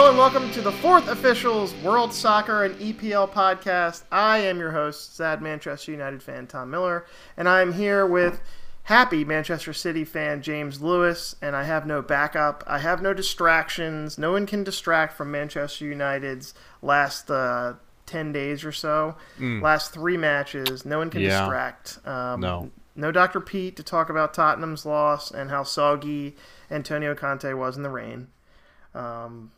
Hello and welcome to the fourth officials World Soccer and EPL podcast. I am your host, sad Manchester United fan Tom Miller, and I am here with happy Manchester City fan James Lewis, and I have no backup. I have no distractions. No one can distract from Manchester United's last uh, 10 days or so. Last three matches. No one can Yeah. distract. Um, No. No Dr. Pete to talk about Tottenham's loss and how soggy Antonio Conte was in the rain. Um,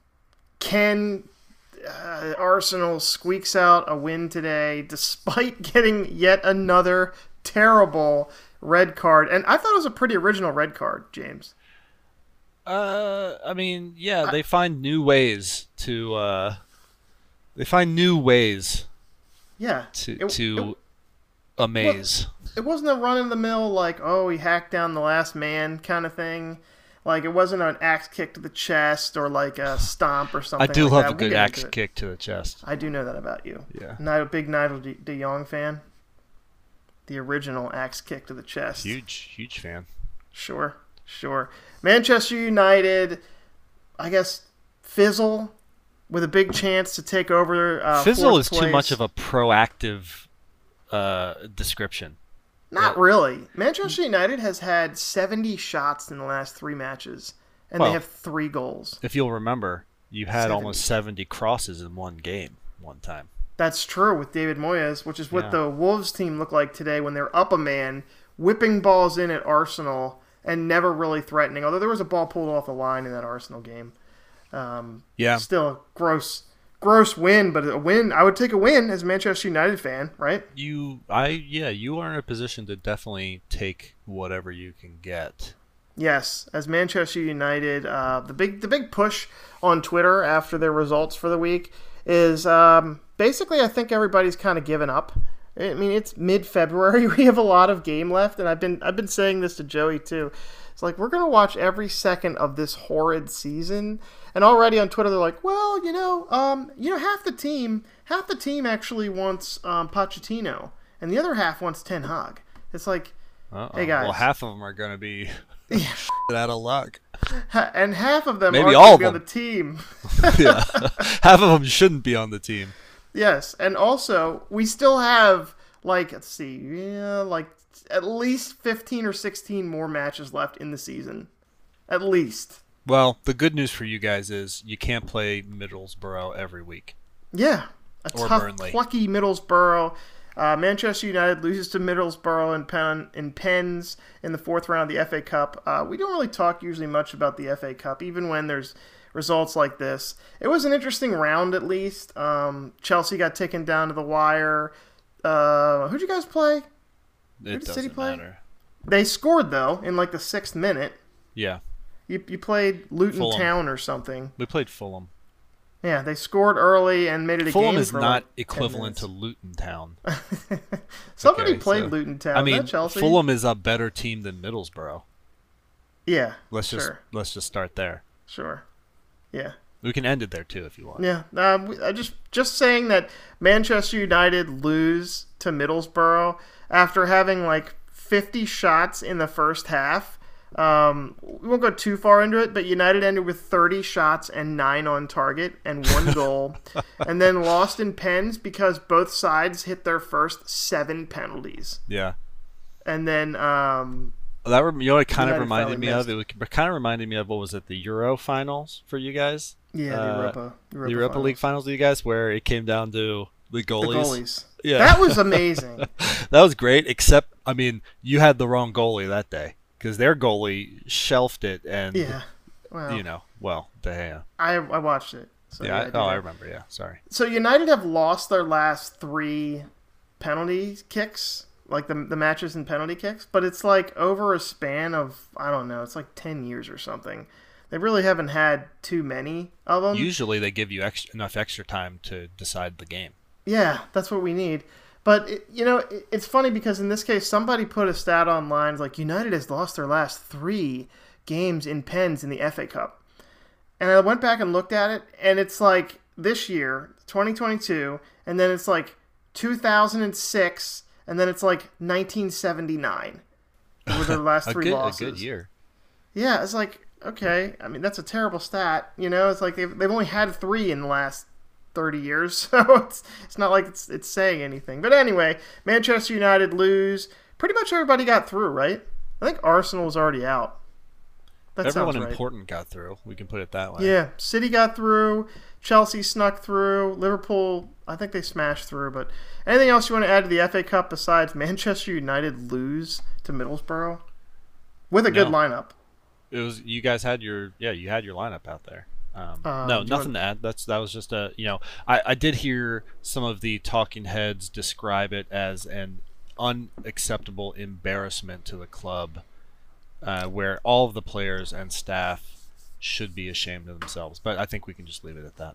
Can uh, Arsenal squeaks out a win today despite getting yet another terrible red card? And I thought it was a pretty original red card, James. Uh, I mean, yeah, they find new ways to uh, they find new ways Yeah. to It- to amaze. it wasn't a run in the mill like oh he hacked down the last man kind of thing like it wasn't an axe kick to the chest or like a stomp or something. I do like love that. a We'll good axe kick to the chest. i do know that about you Yeah, not a big nigel de, de Jong fan the original axe kick to the chest huge, huge fan. sure sure manchester united i guess fizzle with a big chance to take over uh, Fizzle is too much of a proactive uh, description. Not really. Manchester United has had 70 shots in the last three matches, and Well- they have three goals. If you'll remember, you had 70. almost seventy crosses in one game one time. That's true with David Moyes, which is what Yeah. the Wolves team looked like today when they're up a man, whipping balls in at Arsenal, and never really threatening. Although there was a ball pulled off the line in that Arsenal game. Um, Yeah, Still gross, gross win, but a win. I would take a win as a Manchester United fan, right? you, I, yeah, you are in a position to definitely take whatever you can get. Yes, as Manchester United, uh, the big the big push on Twitter after their results for the week is um, basically I think everybody's kind of given up. I mean, it's mid February. We have a lot of game left, and I've been I've been saying this to Joey too. It's like we're gonna watch every second of this horrid season, and already on Twitter they're like, well, you know, um, you know, half the team half the team actually wants um, Pochettino, and the other half wants Ten Hag. It's like Uh-oh. Hey, guys. Well, half of them are going to be out of luck. And half of them Maybe all gonna of be on the team. yeah, half of them shouldn't be on the team. Yes, and also we still have like let's see, yeah, like at least fifteen or sixteen more matches left in the season, at least. Well, the good news for you guys is you can't play Middlesbrough every week. Yeah, a Or tough, Burnley. plucky Middlesbrough. Uh, Manchester United loses to Middlesbrough in, pen, in pens in the fourth round of the FA Cup. Uh, we don't really talk usually much about the FA Cup, even when there's results like this. It was an interesting round, at least. Um, Chelsea got taken down to the wire. Uh, who'd you guys play? It doesn't City play? matter. They scored though in like the sixth minute. Yeah, You, you played Luton Fulham. Town or something. we played Fulham. Yeah, they scored early and made it a Fulham game. Fulham is for not like equivalent to. Luton Town. Somebody okay, played so- Luton Town. I mean, Chelsea. Fulham is a better team than Middlesbrough. Yeah. Let's just sure. let's just start there. Sure. Yeah. We can end it there too if you want. Yeah. Um, I just just saying that Manchester United lose to Middlesbrough after having like 50 shots in the first half. Um, we won't go too far into it, but United ended with 30 shots and nine on target and one goal, and then lost in pens because both sides hit their first seven penalties. Yeah. And then um, That you know what it kind of reminded me of? It was- kind of reminded me of what was it, the Euro finals for you guys? yeah, the Uh, Europa, the Europa League finals you guys, where it came down to the The goalies. Yeah, That was amazing. that was great. Except, I mean, you had the wrong goalie that day because their goalie shelved it, and yeah. Well, you know, well, Gea. I I watched it. So Yeah, yeah, I, oh, I remember. Yeah, sorry. So United have lost their last three penalty kicks, like the the matches and penalty kicks, but it's like over a span of I don't know, it's like ten years or something. They really haven't had too many of them. Usually, they give you ex- enough extra time to decide the game. Yeah, that's what we need. But it, you know, it, it's funny because in this case, somebody put a stat online like United has lost their last three games in pens in the FA Cup, and I went back and looked at it, and it's like this year, 2022, and then it's like 2006, and then it's like 1979. Were their last three good, a good year. Yeah, it's like okay, I mean that's a terrible stat. You know, it's like they've they've only had three in the last thirty years, so it's it's not like it's it's saying anything. But anyway, Manchester United lose. Pretty much everybody got through, right? I think Arsenal was already out. That Everyone right. important got through. We can put it that way. Yeah, City got through. Chelsea snuck through. Liverpool, I think they smashed through. But anything else you want to add to the FA Cup besides Manchester United lose to Middlesbrough with a no. good lineup? It was you guys had your yeah you had your lineup out there. Um, uh, no, nothing want... to add. That's that was just a you know I, I did hear some of the talking heads describe it as an unacceptable embarrassment to the club uh, where all of the players and staff should be ashamed of themselves. But I think we can just leave it at that.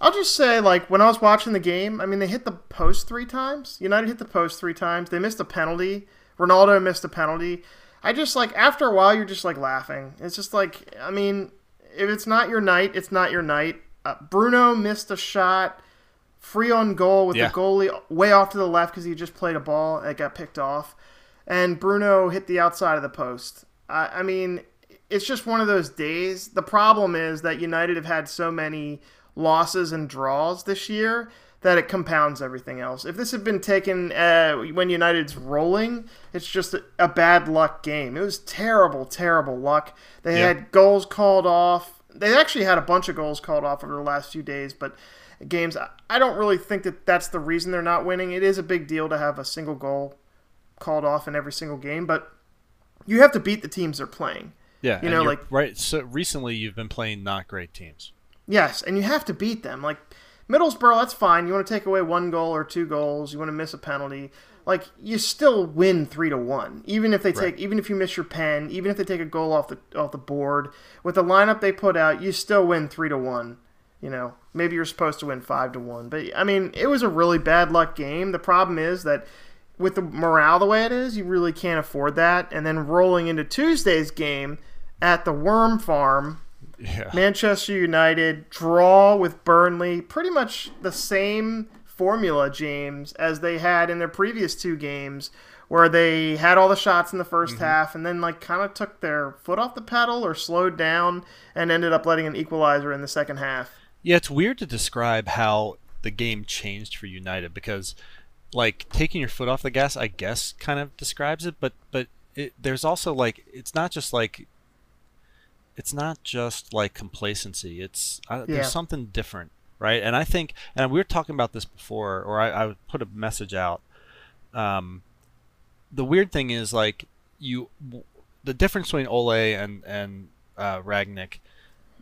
I'll just say, like, when I was watching the game, I mean, they hit the post three times. United hit the post three times. They missed a penalty. Ronaldo missed a penalty. I just, like, after a while, you're just, like, laughing. It's just like, I mean, if it's not your night, it's not your night. Uh, Bruno missed a shot free on goal with yeah. the goalie way off to the left because he just played a ball that got picked off. And Bruno hit the outside of the post. I mean, it's just one of those days. The problem is that United have had so many losses and draws this year that it compounds everything else. If this had been taken uh, when United's rolling, it's just a, a, bad luck game. It was terrible, terrible luck. They had goals called off. They actually had a bunch of goals called off over the last few days, but games. I don't really think that that's the reason they're not winning. It is a big deal to have a single goal called off in every single game, but you have to beat the teams they're playing. Yeah, you know, like right. So recently, you've been playing not great teams. Yes, and you have to beat them. Like Middlesbrough, that's fine. You want to take away one goal or two goals. You want to miss a penalty. Like you still win three to one, even if they take, right. even if you miss your pen, even if they take a goal off the off the board with the lineup they put out, you still win three to one. You know, maybe you're supposed to win five to one, but I mean, it was a really bad luck game. The problem is that with the morale the way it is, you really can't afford that. And then rolling into Tuesday's game at the Worm Farm, yeah. Manchester United draw with Burnley, pretty much the same formula, James, as they had in their previous two games, where they had all the shots in the 1st mm-hmm. half and then like kind of took their foot off the pedal or slowed down and ended up letting an equalizer in the second half. Yeah, it's weird to describe how the game changed for United because like taking your foot off the gas, I guess, kind of describes it. But but it, there's also like it's not just like it's not just like complacency. It's uh, yeah. there's something different, right? And I think, and we were talking about this before, or I, I put a message out. Um, the weird thing is like you, the difference between Ole and and uh, Rangnick,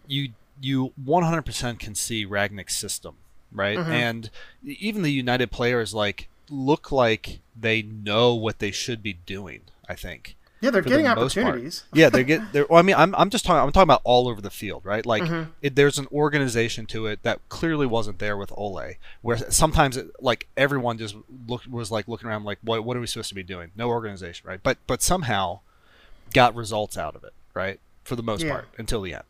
you you 100% can see Rangnick's system, right? Mm-hmm. And even the United players like look like they know what they should be doing. I think. Yeah, they're getting the opportunities. yeah, they get. They're, well, I mean, I'm, I'm just talking. I'm talking about all over the field, right? Like, mm-hmm. it, there's an organization to it that clearly wasn't there with Ole. Where sometimes, it, like, everyone just looked was like looking around, like, what what are we supposed to be doing? No organization, right? But but somehow got results out of it, right? For the most yeah. part, until the end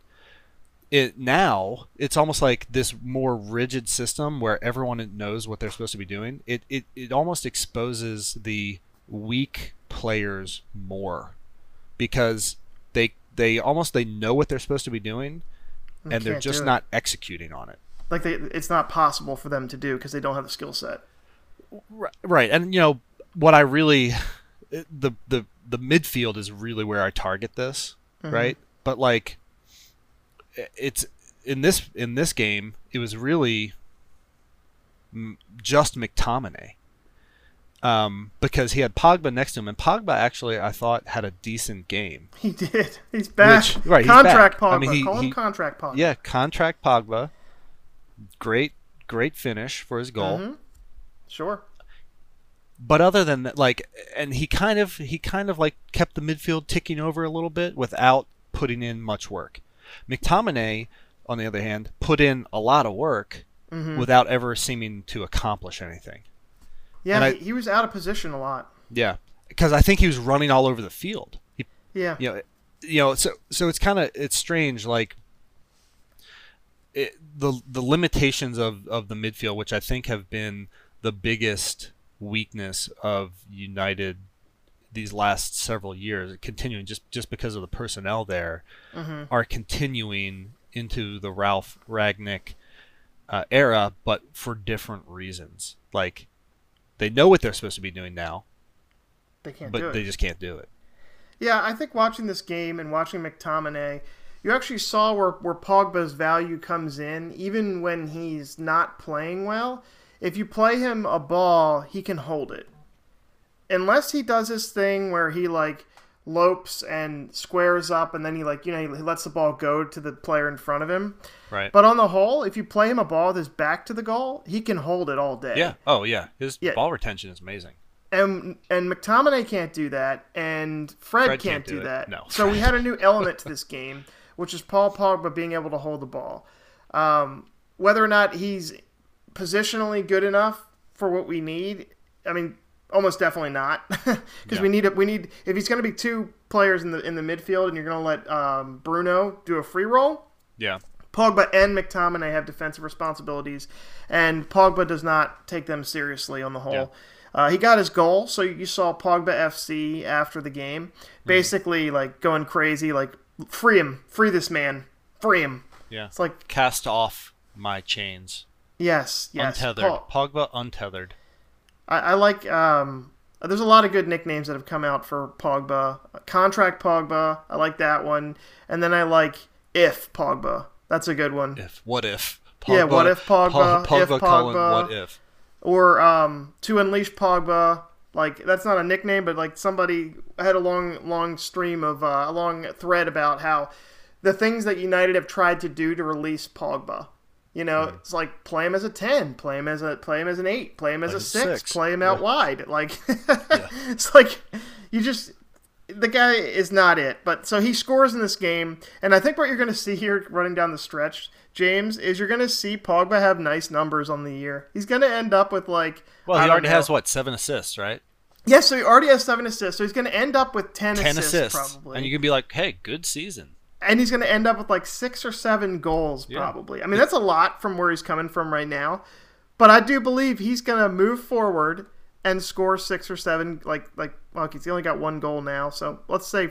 it now it's almost like this more rigid system where everyone knows what they're supposed to be doing. It it, it almost exposes the weak players more because they they almost they know what they're supposed to be doing and they're just not executing on it. Like they, it's not possible for them to do because they don't have the skill set. Right, and you know what I really the the the midfield is really where I target this, mm-hmm. right? But like it's in this in this game it was really just McTominay. Um, because he had Pogba next to him, and Pogba actually I thought had a decent game. He did. He's back. Which, right, contract he's back. Pogba. I mean, he, Call him contract Pogba. Yeah, contract Pogba. Great, great finish for his goal. Mm-hmm. Sure. But other than that, like, and he kind of he kind of like kept the midfield ticking over a little bit without putting in much work. McTominay, on the other hand, put in a lot of work mm-hmm. without ever seeming to accomplish anything. Yeah, I, he was out of position a lot. Yeah, because I think he was running all over the field. He, yeah, you know, you know, so so it's kind of it's strange, like. It, the the limitations of, of the midfield, which I think have been the biggest weakness of United these last several years, continuing just just because of the personnel there, Mm-hmm. are continuing into the Ralph Rangnick uh, era, but for different reasons. Like they know what they're supposed to be doing now, They can't do but they just can't do it. Yeah, I think watching this game and watching McTominay, you actually saw where, where Pogba's value comes in, even when he's not playing well. If you play him a ball, he can hold it. Unless he does this thing where he like lopes and squares up and then he like, you know, he lets the ball go to the player in front of him. Right. But on the whole, if you play him a ball with his back to the goal, he can hold it all day. yeah. Oh yeah. His Yeah. ball retention is amazing. and and McTominay can't do that, and Fred, Fred can't, can't do, do that. No. So we had a new element to this game, which is Paul Pogba being able to hold the ball. Um, whether or not he's positionally good enough for what we need, I mean, almost definitely not, because Yeah. we need it. We need if he's going to be two players in the in the midfield, and you're going to let um, Bruno do a free roll. Yeah. Pogba and McTominay have defensive responsibilities, and Pogba does not take them seriously on the whole. Yeah. Uh, he got his goal, so you saw Pogba FC after the game, basically like going crazy, like free him, free this man, free him. Yeah. It's like Cast off my chains. yes, yes. untethered. Pogba untethered. I, I like. Um, there's a lot of good nicknames that have come out for Pogba. Contract Pogba, I like that one, and then I like if Pogba. That's a good one. If what if? Pogba, Yeah, what if Pogba, Pogba if Pogba. what if? or um, to unleash Pogba. Like that's not a nickname, but like somebody had a long, long stream of uh, a long thread about how the things that United have tried to do to release Pogba. You know, it's like play him as a ten, play him as a play him as an eight, play him as a a six, six. play him out Yeah. wide. Like it's like you just the guy is not it. But so he scores in this game, and I think what you're going to see here running down the stretch, James, is you're going to see Pogba have nice numbers on the year. He's going to end up with like Well, he already know. has what seven assists, right? Yeah, so he already has seven assists. So he's going to end up with ten, Ten assists, assists, probably, and you can be like, "Hey, good season." And he's going to end up with like six or seven goals, Yeah. probably. I mean, that's a lot from where he's coming from right now, but I do believe he's going to move forward and score six or seven. Like like well, he's only got one goal now, so let's say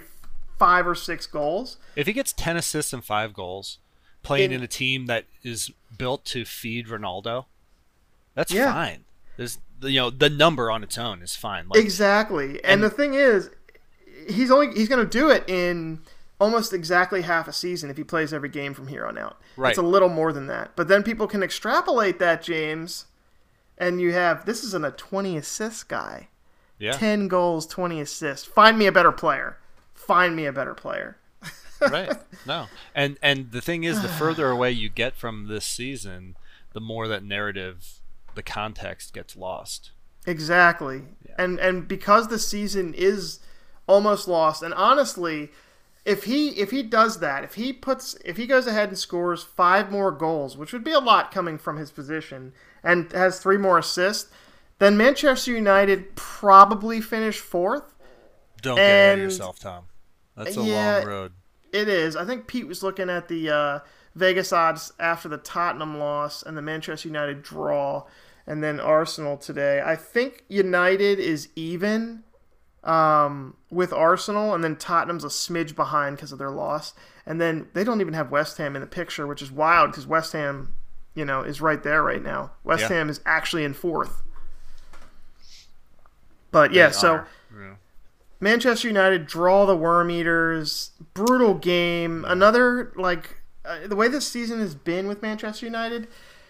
five or six goals. If he gets ten assists and five goals, playing In- in a team that is built to feed Ronaldo, that's Yeah. fine. There's you know the number on its own is fine. Like, Exactly. And, the thing is, he's only he's going to do it in almost exactly half a season if he plays every game from here on out. Right. It's a little more than that. But then people can extrapolate that, James, and you have this isn't a 20 assist guy. yeah, 10 goals, 20 assists. Find me a better player. Find me a better player. right. No, and and the thing is, the further away you get from this season, the more that narrative, the context gets lost. Exactly. And and because the season is almost lost and honestly, if he if he does that, if he puts if he goes ahead and scores 5 more goals, which would be a lot coming from his position and has 3 more assists, then Manchester United probably finish 4th. Don't get ahead of yourself, Tom. That's a Yeah. long road. It is. I think Pete was looking at the uh, Vegas odds after the Tottenham loss and the Manchester United draw, and then Arsenal today. I think United is even um, with Arsenal, and then Tottenham's a smidge behind because of their loss. And then they don't even have West Ham in the picture, which is wild because West Ham, you know, is right there right now. West Yeah. Ham is actually in fourth. But yeah, so. Yeah. Manchester United draw the Worm Eaters. Brutal game. Another like uh, the way this season has been with Manchester United.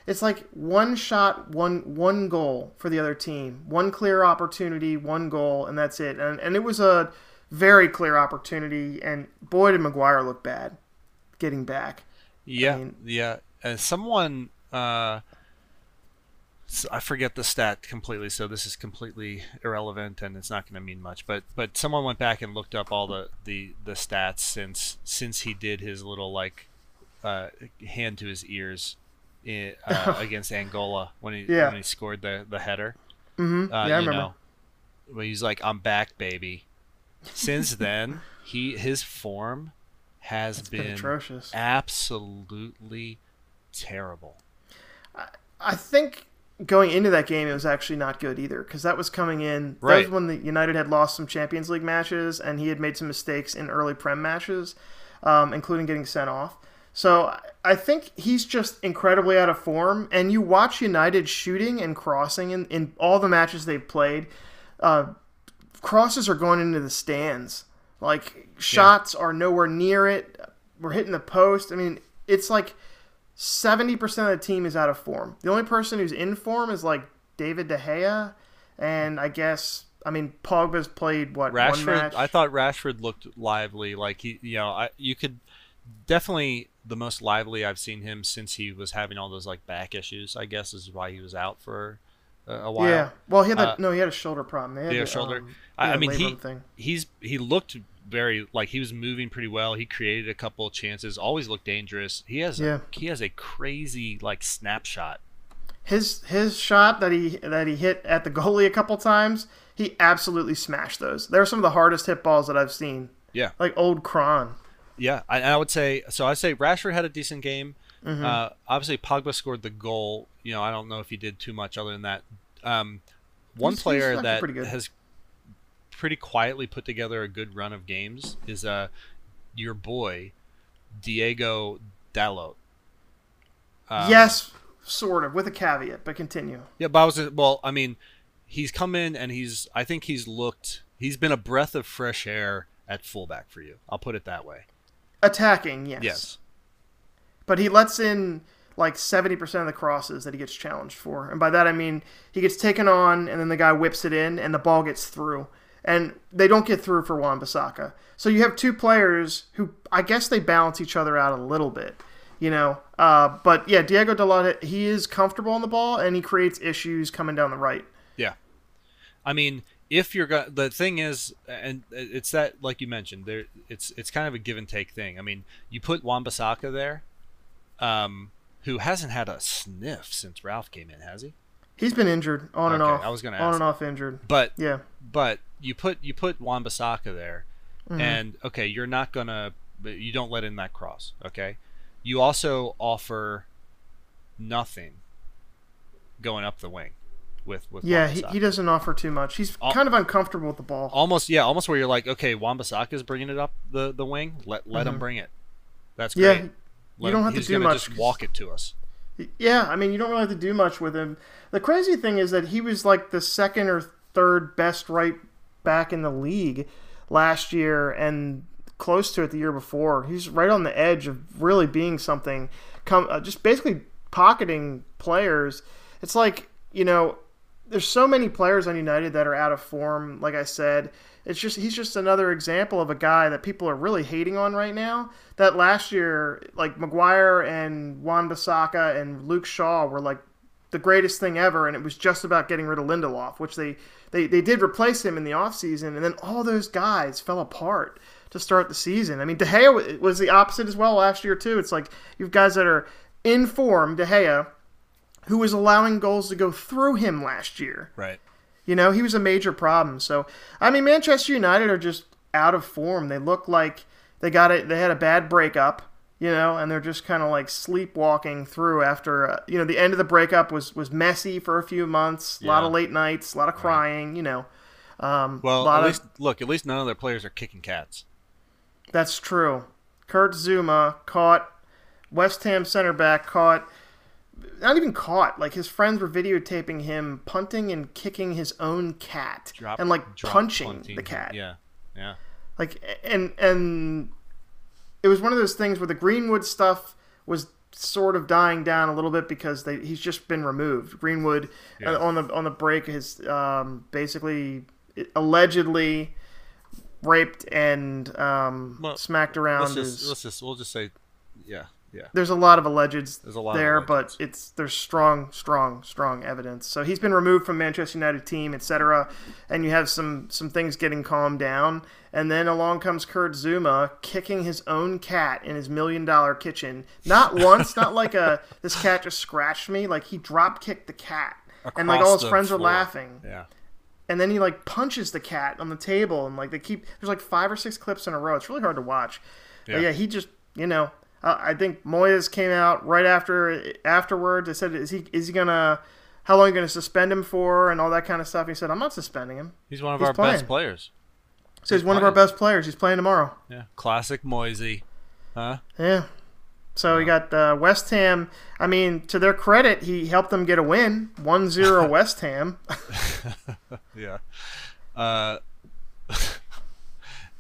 It's like one shot, one one goal for the other team. One clear opportunity, one goal, and that's it. And and it was a very clear opportunity. And boy, did Maguire look bad getting back. Yeah, mean- yeah. And someone, uh, I forget the stat completely, so this is completely irrelevant and it's not going to mean much. But but someone went back and looked up all the the the stats since since he did his little like uh, hand to his ears in, uh, against Angola when he Yeah. when he scored the the header. Mm-hmm. Uh, yeah, I remember. know, when he's like, "I'm back, baby." Since then, he his form has been been atrocious. absolutely terrible. I think going into that game, it was actually not good either because that was coming in. That Right. was when the United had lost some Champions League matches, and he had made some mistakes in early Prem matches, um, including getting sent off. So I- think he's just incredibly out of form. And you watch United shooting and crossing in, in all the matches they've played. Uh, crosses are going into the stands. Like shots are nowhere near it. We're hitting the post. I mean, it's like seventy percent of the team is out of form. The only person who's in form is like David De Gea, and I guess I mean Pogba's played what one Rashford, match. I thought Rashford looked lively. Like he, you know, I you could definitely the most lively I've seen him since he was having all those like back issues. I guess is why he was out for a, a while. yeah. Well, he had that. Uh, no, he had a shoulder problem. They had shoulder. um, I, I mean, he thing. he's he looked very like he was moving pretty well. He created a couple of chances. Always looked dangerous. He has Yeah. a, he has a crazy like snapshot. his his shot that he that he hit at the goalie a couple times, he absolutely smashed those. They're some of the hardest hit balls that I've seen. Yeah. Like old Kron. Yeah, I, I would say so. I say Rashford had a decent game. Mm-hmm. Uh, obviously, Pogba scored the goal. You know, I don't know if he did too much other than that. Um, one He's- he's player actually that has pretty quietly put together a good run of games is uh, your boy Diego Dalot. Um, yes, sort of, with a caveat, but continue. Yeah, but I was well. I mean, he's come in and he's. I think he's looked. He's been a breath of fresh air at fullback for you. I'll put it that way. Attacking, yes. Yes. But he lets in like 70% of the crosses that he gets challenged for. And by that I mean he gets taken on and then the guy whips it in and the ball gets through. And they don't get through for Wan Bissaka. So you have two players who I guess they balance each other out a little bit. You know, uh, but yeah, Diego Dalot, he is comfortable on the ball and he creates issues coming down the right. Yeah. I mean, if you're go- the thing is, and it's that like you mentioned, there it's it's kind of a give and take thing. I mean, you put Wan-Bissaka there, um, who hasn't had a sniff since Ralph came in, has he? He's been injured on and Okay, off. I was gonna on and off injured. But Yeah, but you put you put Wan-Bissaka there, Mm-hmm. and okay, you're not gonna you don't let in that cross. Okay, you also offer nothing going up the wing with with yeah, he, he doesn't offer too much. He's Al- kind of uncomfortable with the ball. almost yeah, almost where you're like, okay, Wan-Bissaka is bringing it up the the wing. Let let him bring it. That's Mm-hmm. Yeah, great. you don't him- have to do much Just walk it to us. Yeah, I mean, you don't really have to do much with him. The crazy thing is that he was like the second or third best right back in the league last year and close to it the year before. He's right on the edge of really being something. Come, uh, just basically pocketing players. It's like you know, there's so many players on United that are out of form. Like I said, it's just he's just another example of a guy that people are really hating on right now. That last year, like Maguire and Wan-Bissaka and Luke Shaw were like the greatest thing ever, and it was just about getting rid of Lindelof, which they they, they did replace him in the offseason, and then all those guys fell apart to start the season. I mean, De Gea was the opposite as well last year too. It's like you have guys that are in form, De Gea, who was allowing goals to go through him last year. Right. You know, he was a major problem. So, I mean, Manchester United are just out of form. They look like they got it. They had a bad breakup, you know, and they're just kind of like sleepwalking through after, uh, you know, the end of the breakup was was messy for a few months. A lot of late nights, a lot of crying. You know, um, Well, at of least look. At least none of their players are kicking cats. that's true. Kurt Zouma caught West Ham center back caught. Not even caught. Like his friends were videotaping him punting and kicking his own cat, Drop and like drop punching the cat. Yeah. Yeah. like and and it was one of those things where the greenwood stuff was sort of dying down a little bit because they, he's just been removed greenwood Yeah. uh, on the on the break has um, basically allegedly raped and um, Well, smacked around Let's his let's just we'll just say, yeah, yeah. there's a lot of allegeds There's a lot there, but it's there's strong, strong, strong evidence. So he's been removed from Manchester United team, etc. And you have some some things getting calmed down, and then along comes Kurt Zouma kicking his own cat in his million dollar kitchen. Not once, not like a this cat just scratched me. Like he drop kicked the cat, and like all his friends are floor. laughing Yeah. and then he like punches the cat on the table and like they keep there's like five or six clips in a row it's really hard to watch Yeah. yeah he just you know uh, i think moyes came out right after afterwards they said is he is he gonna how long are you going to suspend him for and all that kind of stuff. He said, I'm not suspending him. He's one of He's our playing. best players. So he's one of our best players. He's playing tomorrow. Yeah, classic Moisey. Huh? Yeah. So we got uh, West Ham. I mean, to their credit, he helped them get a win 1 0 West Ham. Yeah. Uh,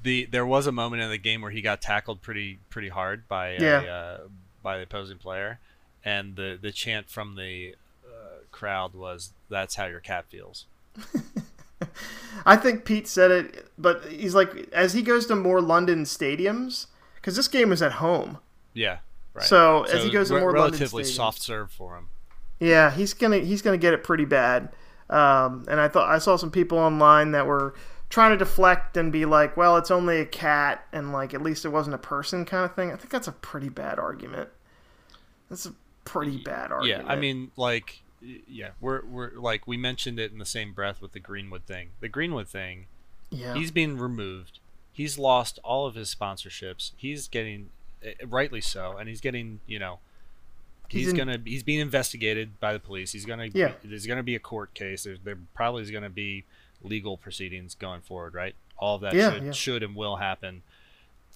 the there was a moment in the game where he got tackled pretty pretty hard by a, uh, by the opposing player, and the the chant from the uh, crowd was "That's how your cat feels." I think Pete said it, but he's like, as he goes to more London stadiums, because this game was at home. Yeah. Right. So, as he goes to more relatively London stadiums, soft serve for him. Yeah, he's gonna he's gonna get it pretty bad. Um, and I thought I saw some people online that were trying to deflect and be like, "Well, it's only a cat, and like at least it wasn't a person," kind of thing. I think that's a pretty bad argument. That's a pretty bad argument. Yeah. I mean, like, yeah, we're we're like we mentioned it in the same breath with the Greenwood thing. The Greenwood thing, yeah, he's being removed. He's lost all of his sponsorships. He's getting, eh, rightly so, and he's getting, you know, He's he's, in- gonna he's being investigated by the police. He's gonna Yeah. There's gonna be a court case. There's, there probably is gonna be legal proceedings going forward, right? All of that Yeah, should yeah. should and will happen.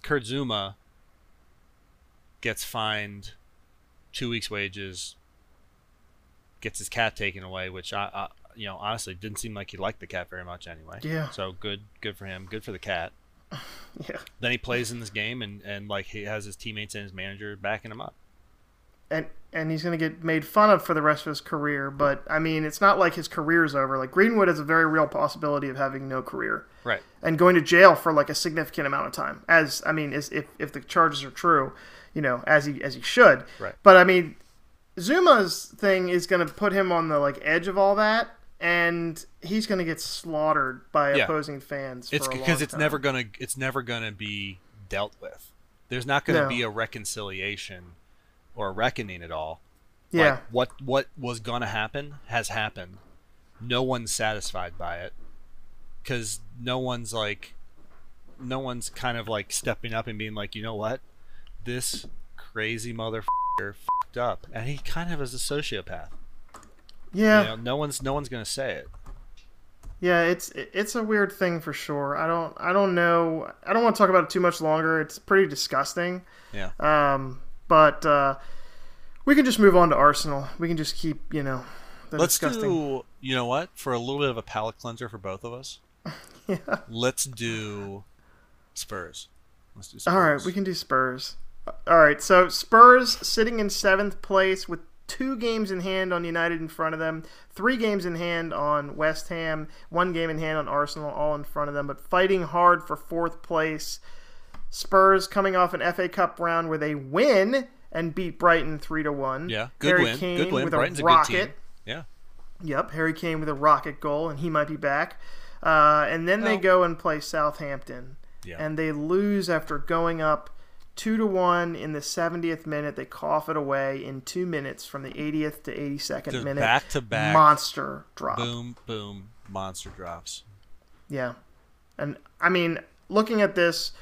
Kurt Zouma gets fined two weeks' wages, gets his cat taken away, which I, I you know honestly didn't seem like he liked the cat very much anyway. Yeah. So good, good for him. Good for the cat. yeah, Then he plays in this game and and like he has his teammates and his manager backing him up. And and he's gonna get made fun of for the rest of his career. But I mean, it's not like his career's over. Like Greenwood has a very real possibility of having no career. Right. and going to jail for like a significant amount of time. As I mean, as if if the charges are true, you know, as he as he should. Right. But I mean, Zouma's thing is going to put him on the like edge of all that, and he's going to get slaughtered by Yeah. opposing fans. It's because it's time. never gonna it's never gonna be dealt with. There's not gonna No. be a reconciliation or a reckoning at all. Yeah. Like, what what was gonna happen has happened. No one's satisfied by it because no one's like, no one's kind of like stepping up and being like, you know what, this crazy motherfucker fucked up, and he kind of is a sociopath. yeah. You know, no one's no one's gonna say it. Yeah, it's it's a weird thing for sure. I don't I don't know. I don't want to talk about it too much longer. It's pretty disgusting. Yeah. Um, but uh, we can just move on to Arsenal. We can just keep you know. Let's disgusting. do. You know what? For a little bit of a palate cleanser for both of us. Yeah. Let's do Spurs. Let's do Spurs. All right, we can do Spurs. All right, so Spurs sitting in seventh place with two games in hand on United in front of them, three games in hand on West Ham, one game in hand on Arsenal, all in front of them, but fighting hard for fourth place. Spurs coming off an FA Cup round where they win and beat Brighton three to one. Yeah, good Harry win. Kane good win. with Brighton's a a, rocket. good team. Yeah. Yep, Harry Kane with a rocket goal, and he might be back. Uh, and then they go and play Southampton, Yeah. and they lose after going up two to one in the 70th minute. They cough it away in two minutes from the 80th to 82nd Just minute. back to back. monster drop. Boom, boom, monster drops. Yeah, and I mean, looking at this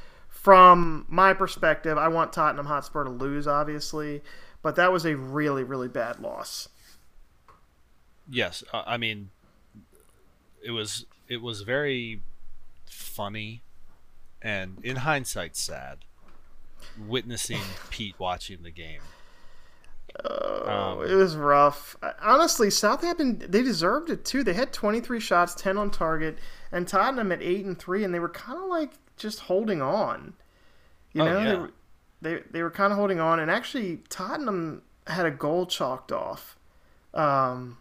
from my perspective, I want Tottenham Hotspur to lose, obviously, but that was a really, really bad loss. Yes, I mean, it was it was very funny, and in hindsight, sad. Witnessing Pete watching the game. Oh, Um, it was rough. Honestly, Southampton they deserved it too. They had 23 shots, 10 on target, and Tottenham at 8 and 3 and they were kind of like just holding on. You Oh, know, they, yeah. were, they they were kind of holding on and actually Tottenham had a goal chalked off um,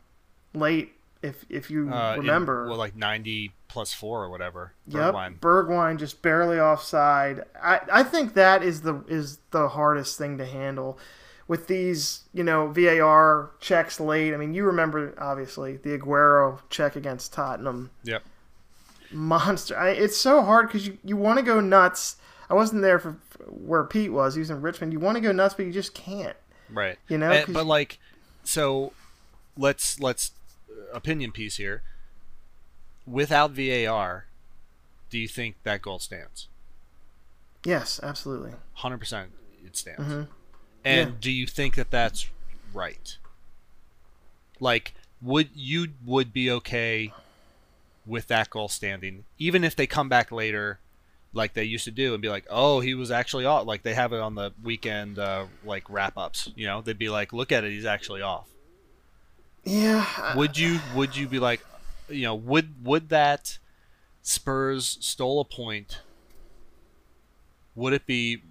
late if if you Uh, in- remember. well, like ninety plus four or whatever. Yep, Bergwijn. Bergwijn just barely offside. I, I think that is the is the hardest thing to handle with these you know VAR checks late. I mean, you remember obviously the Aguero check against Tottenham. Yep. Monster. I, it's so hard because you, you want to go nuts. I wasn't there for, for where Pete was. He was in Richmond. You want to go nuts, but you just can't. Right. You know, And- but you- like, so let's let's uh, opinion piece here. Without VAR, do you think that goal stands? Yes, absolutely. Hundred percent, it stands. Mhm. And Yeah. do you think that that's right? Like, would you would be okay with that goal standing, even if they come back later, like they used to do, and be like, "Oh, he was actually off." Like they have it on the weekend, uh, like wrap ups. You know, they'd be like, "Look at it, he's actually off." Yeah. I- Would you would you be like, you know, would would that Spurs stole a point? Would it be?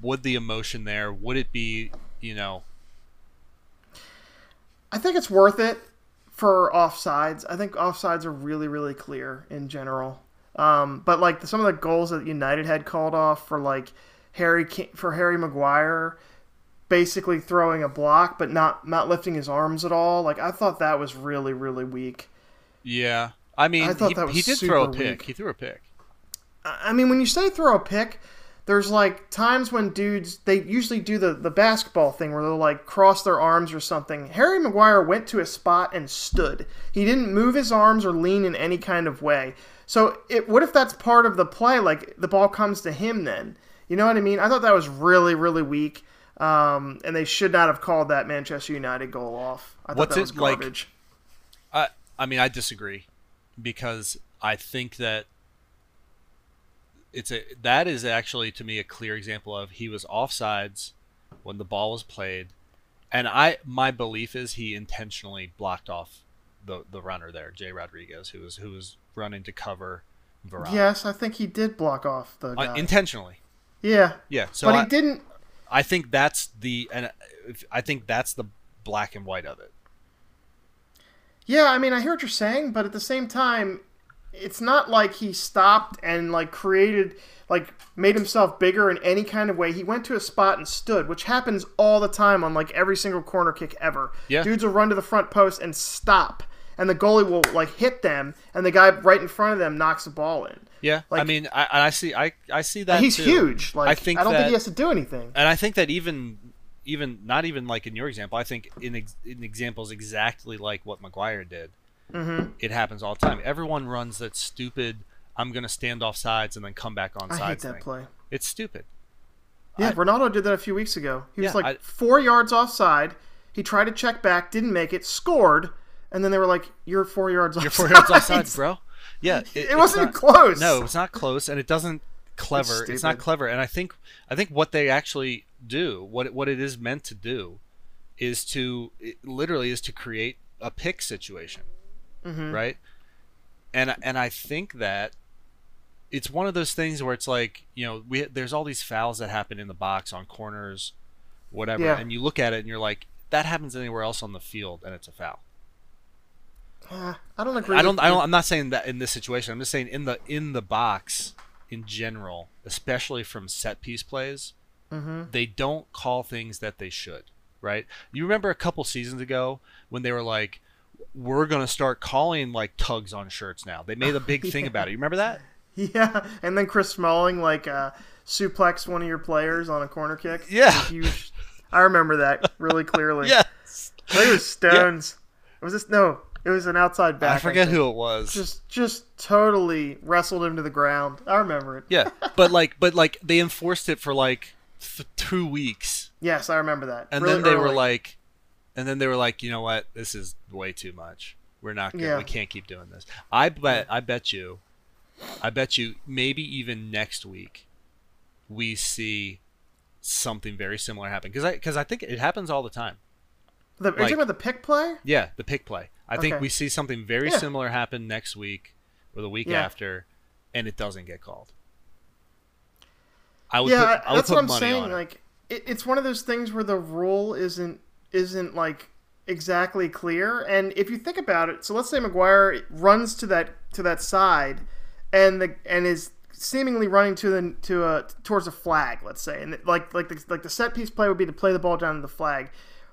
Would the emotion there? Would it be? You know, I think it's worth it for offsides. I think offsides are really, really clear in general. Um, but like some of the goals that United had called off for like Harry for Harry Maguire, basically throwing a block but not not lifting his arms at all. Like I thought that was really, really weak. yeah. I mean, I thought he, that was he did throw a pick. weak. He threw a pick. I mean, when you say throw a pick, there's like times when dudes they usually do the the basketball thing where they'll like cross their arms or something. Harry Maguire went to a spot and stood. He didn't move his arms or lean in any kind of way. So, it, what if that's part of the play? Like the ball comes to him, then you know what I mean? I thought that was really really weak, um, and they should not have called that Manchester United goal off. I thought What's that was it like- I I mean, I disagree because I think that it's a that is actually to me a clear example of he was offsides when the ball was played, and I my belief is he intentionally blocked off the the runner there, Jay Rodriguez, who was who was running to cover Varane Yes, I think he did block off the Uh, intentionally. yeah, Yeah, so but I, he didn't. I think that's the and if- I think that's the black and white of it. Yeah, I mean, I hear what you're saying, but at the same time, it's not like he stopped and like created like made himself bigger in any kind of way. He went to a spot and stood, which happens all the time on like every single corner kick ever. Yeah. Dudes will run to the front post and stop, and the goalie will like hit them, and the guy right in front of them knocks the ball in. Yeah, I mean, I, I see, I, I see that. He's too. huge. Like I think I don't that, think he has to do anything. and I think that even, even not even like in your example, I think in ex, in examples exactly like what Maguire did, hmm it happens all the time. Everyone runs that stupid. I'm gonna stand off sides and then come back on I hate sides that thing. play. It's stupid. Yeah, I- Ronaldo did that a few weeks ago. He was like I- four yards offside. He tried to check back, didn't make it, scored, and then they were like, "You're four yards You're offside." four yards offside, bro. Yeah, It, it's wasn't not- close. No, it's not close, and it doesn't clever. It's, not clever, and I think I think what they actually do, what what it is meant to do, is to it literally is to create a pick situation, Mhm. right? And and I think that it's one of those things where it's like you know we there's all these fouls that happen in the box on corners, whatever, Yeah. and you look at it and you're like that happens anywhere else on the field and it's a foul. Uh, I don't agree. I don't. I don't. I'm not saying that in this situation. I'm just saying in the in the box in general, especially from set piece plays, Mhm. they don't call things that they should. Right? You remember a couple seasons ago when they were like, "We're gonna start calling like tugs on shirts now." They made a big thing about it. You remember that? Yeah, and then Chris Smalling like uh, suplexed one of your players on a corner kick. Yeah. Huge. I remember that really clearly. Yes. I think it was Stones. Was this no? It was an outside back. I forget think. who it was. Just, just totally wrestled him to the ground. I remember it. yeah, but like, but like, they enforced it for like th- two weeks, Yes, I remember that. and Really then they were like, and then they were like, you know what, this is way too much. We're not gonna, Yeah. we can't keep doing this. I bet, I bet you, I bet you, maybe even next week, we see something very similar happen because I because I think it happens all the time. The, are you talking about the pick play? Yeah, the pick play. I think we see something very Yeah. similar happen next week or the week Yeah. after, and it doesn't get called. I would yeah, put, I would that's what I'm saying. Like, it, it's one of those things where the rule isn't isn't like exactly clear. And if you think about it, so let's say Maguire runs to that to that side, and the and is seemingly running to the to a towards a flag. Let's say, and like like the, like the set piece play would be to play the ball down to the flag.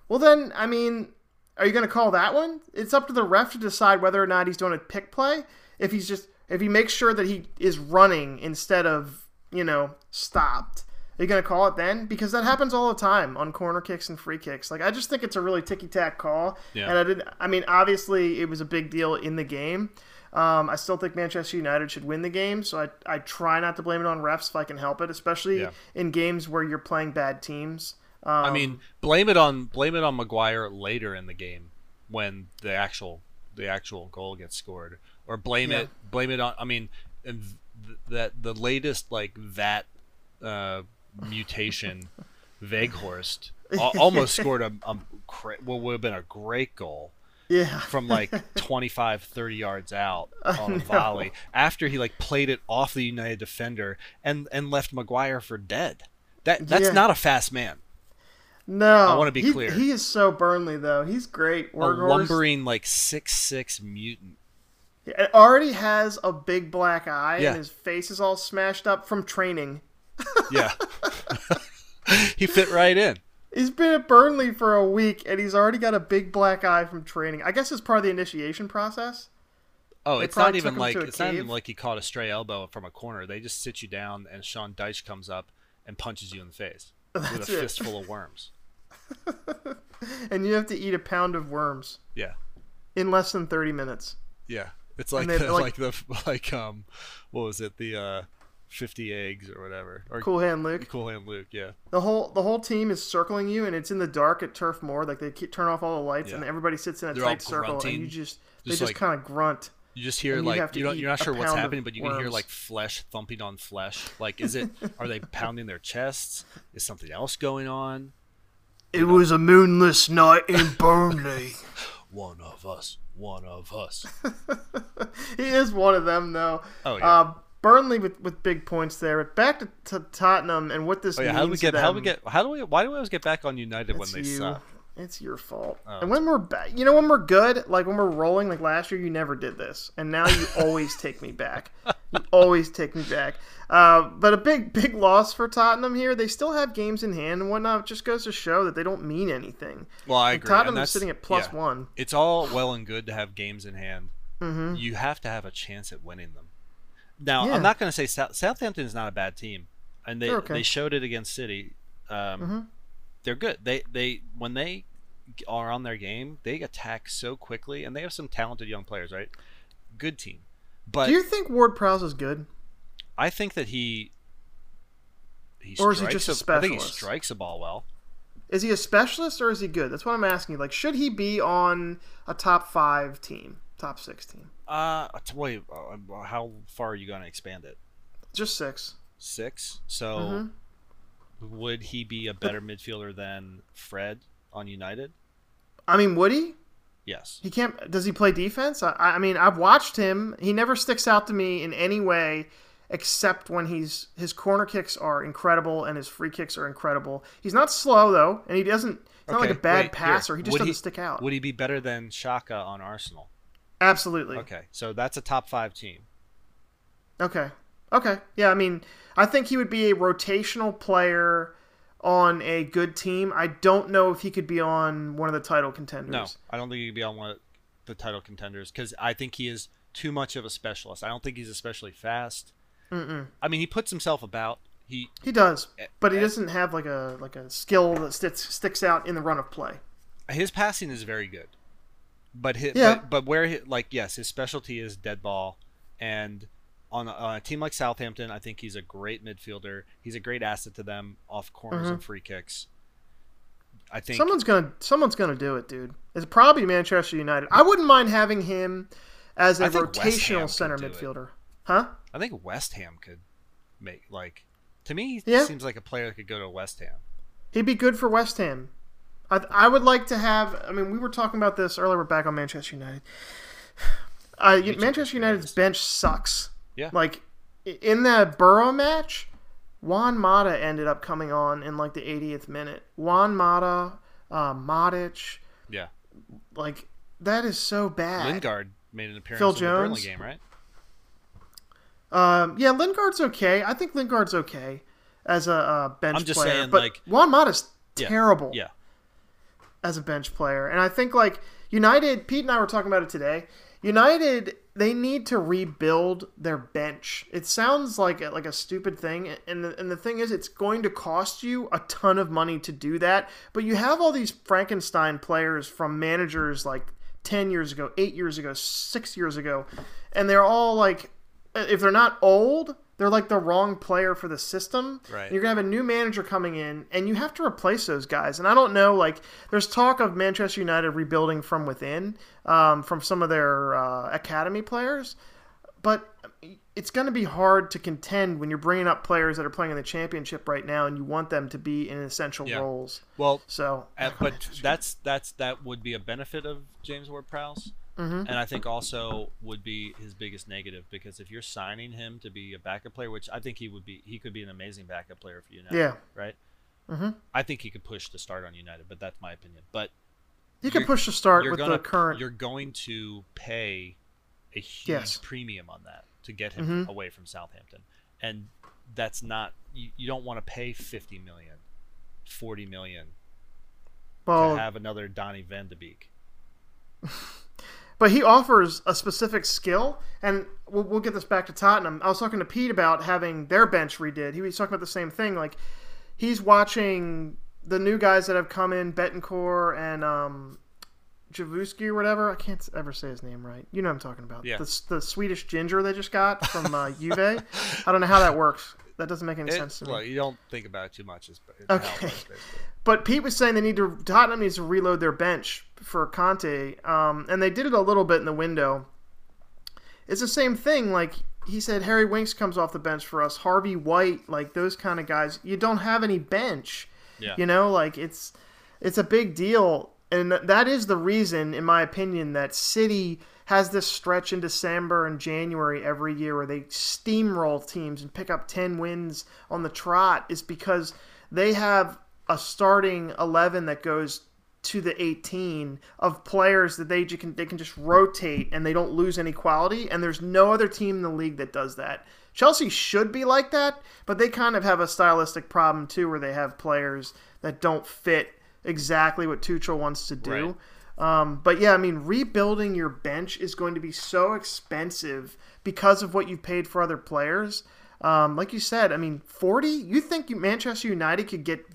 Well, then I mean, are you going to call that one? It's up to the ref to decide whether or not he's doing a pick play. If he's just if he makes sure that he is running instead of you know stopped. Are you going to call it then? Because that happens all the time on corner kicks and free kicks. Like I just think it's a really ticky tack call. Yeah. And I didn't. I mean, obviously it was a big deal in the game. Um, I still think Manchester United should win the game, so I, I try not to blame it on refs if I can help it, especially Yeah. in games where you're playing bad teams. Um, I mean, blame it on blame it on Maguire later in the game when the actual the actual goal gets scored, or blame Yeah. it blame it on. I mean, and th- that the latest like that uh, mutation, Weghorst al- almost scored a, a cra- what would have been a great goal Yeah. from like 25 30 yards out on a volley after he like played it off the United defender and and left Maguire for dead. That that's Yeah. not a fast man. No. I wanna be he, clear. He is so Burnley though. He's great. A lumbering like six six mutant. It already has a big black eye Yeah. and his face is all smashed up from training. Yeah. he fit right in. He's been at Burnley for a week and he's already got a big black eye from training. I guess it's part of the initiation process. Oh, They it's not even like it's not even like he caught a stray elbow from a corner. They just sit you down and Sean Dyche comes up and punches you in the face with a it. fistful of worms. And you have to eat a pound of worms Yeah. in less than 30 minutes. Yeah, it's like they- the, like- like, the like um, what was it? The uh, fifty eggs or whatever. Or Cool hand Luke. Cool Hand Luke. Yeah, The whole the whole team is circling you and it's in the dark at Turf Moor. Like they keep, turn off all the lights Yeah. and everybody sits in a They're tight circle grunting, and you just they just just like- kind of grunt. you just hear And you, you don't you're not sure what's happening, but you can hear like flesh thumping on flesh. Like, is it? are they pounding their chests? Is something else going on? It was a moonless night in Burnley. One of us. One of us. he is one of them though. Oh yeah. Uh, Burnley with, with big points there. But back to, to Tottenham and what this oh yeah. means How do we get? How do we get? How do we? Why do we always get back on United when they you. suck? It's your fault. Oh, and when we're back, you know, when we're good, like when we're rolling, like last year, you never did this, and now you always take me back. You always take me back. Uh, but a big, big loss for Tottenham here. They still have games in hand and whatnot. It just goes to show that they don't mean anything. Well, I Like, agree. Tottenham is sitting at plus yeah. one. It's all well and good to have games in hand. Mm-hmm. You have to have a chance at winning them. Now, Yeah. I'm not going to say South, Southampton is not a bad team, and they okay. they showed it against City. Um, Mhm. They're good. They they when they are on their game, they attack so quickly, and they have some talented young players. Right, good team. But Do you think Ward Prowse is good? I think that he. he Or is he just a I think he specialist? strikes a ball well. Is he a specialist or is he good? That's what I'm asking. Like, should he be on a top five team, top six team? Uh, wait, uh, how far are you going to expand it? Just six. Six. So, Mhm. would he be a better midfielder than Fred on United? I mean, would he? Yes. He can't. Does he play defense? I, I mean, I've watched him. He never sticks out to me in any way, except when he's his corner kicks are incredible and his free kicks are incredible. He's not slow though, and he doesn't. He's not like a bad wait, passer. here. He just Would doesn't he- stick out. Would he be better than Xhaka on Arsenal? Absolutely. Okay, so that's a top five team. Okay. Okay. Yeah, I mean, I think he would be a rotational player on a good team. I don't know if he could be on one of the title contenders. No, I don't think he could be on one of the title contenders because I think he is too much of a specialist. I don't think he's especially fast. Mm-mm. I mean, he puts himself about. He He does, but he doesn't have like a like a skill that sticks sticks out in the run of play. his passing is very good, but his, Yeah. but, but where he, like yes, his specialty is dead ball, and on a, on a team like Southampton, I think he's a great midfielder. He's a great asset to them off corners and free kicks. I think Mm-hmm. Someone's gonna someone's gonna do it, dude. It's probably Manchester United. I wouldn't mind having him as a I think West Ham rotational center do it. midfielder. Huh? I think West Ham could make like to me he Yeah. seems like a player that could go to West Ham. He'd be good for West Ham. I, I would like to have. I mean, we were talking about this earlier. We're back on Manchester United. Uh, Manchester United's bench sucks. Yeah. Like in that Boro match, Juan Mata ended up coming on in like the 80th minute. Juan Mata, uh, Yeah. like that is so bad. Lingard made an appearance Phil in the Burnley Jones? game, right? Um, yeah, Lingard's okay. I think Lingard's okay as a uh, bench I'm just player. saying, but like- Juan Mata's Yeah. terrible. Yeah. As a bench player. And I think like United, Pete and I were talking about it today. United, they need to rebuild their bench. It sounds like a, like a stupid thing, and the, and the thing is, it's going to cost you a ton of money to do that. But you have all these Frankenstein players from managers like ten years ago, eight years ago, six years ago, and they're all like, if they're not old, They're like the wrong player for the system. Right. You're gonna have a new manager coming in, and you have to replace those guys. And I don't know, like, there's talk of Manchester United rebuilding from within, um, from some of their uh, academy players, but it's going to be hard to contend when you're bringing up players that are playing in the championship right now, and you want them to be in essential Yeah. roles. Well, So, uh, but that's that's that would be a benefit of James Ward-Prowse, Mhm. and I think also would be his biggest negative because if you're signing him to be a backup player, which I think he would be, he could be an amazing backup player for United. Yeah. Right. Mhm. I think he could push to start on United, but that's my opinion. But you can push the start with gonna the current. you're going to pay a huge Yes. premium on that to get him Mhm. away from Southampton, and that's not you, you don't want to pay 50 million, 40 million Well, to have another Donny Van de Beek. but he offers a specific skill, and we'll, we'll get this back to Tottenham. I was talking to Pete about having their bench redid. He was talking about the same thing. Like he's watching the new guys that have come in, Bentancur and um, Javuski or whatever. I can't ever say his name right. You know what I'm talking about. Yeah. The, the Swedish ginger they just got from uh, Juve. I don't know how that works. That doesn't make any It- sense to me. well, you don't think about it too much. Is is Okay. works. But Pete was saying they need to Tottenham needs to reload their bench for Conte, um, and they did it a little bit in the window. It's the same thing. Like he said, Harry Winks comes off the bench for us. Harvey White, like those kind of guys. You don't have any bench. Yeah. You know, like it's it's a big deal, and that is the reason, in my opinion, that City has this stretch in December and January every year where they steamroll teams and pick up ten wins on the trot. Is because they have a starting eleven that goes to the 18 of players that they can they can just rotate and they don't lose any quality and there's no other team in the league that does that. Chelsea should be like that, but they kind of have a stylistic problem too where they have players that don't fit exactly what Tuchel wants to do. Um, but yeah, I mean, rebuilding your bench is going to be so expensive because of what you've paid for other players. Um, like you said, I mean, 40? You think Manchester United could get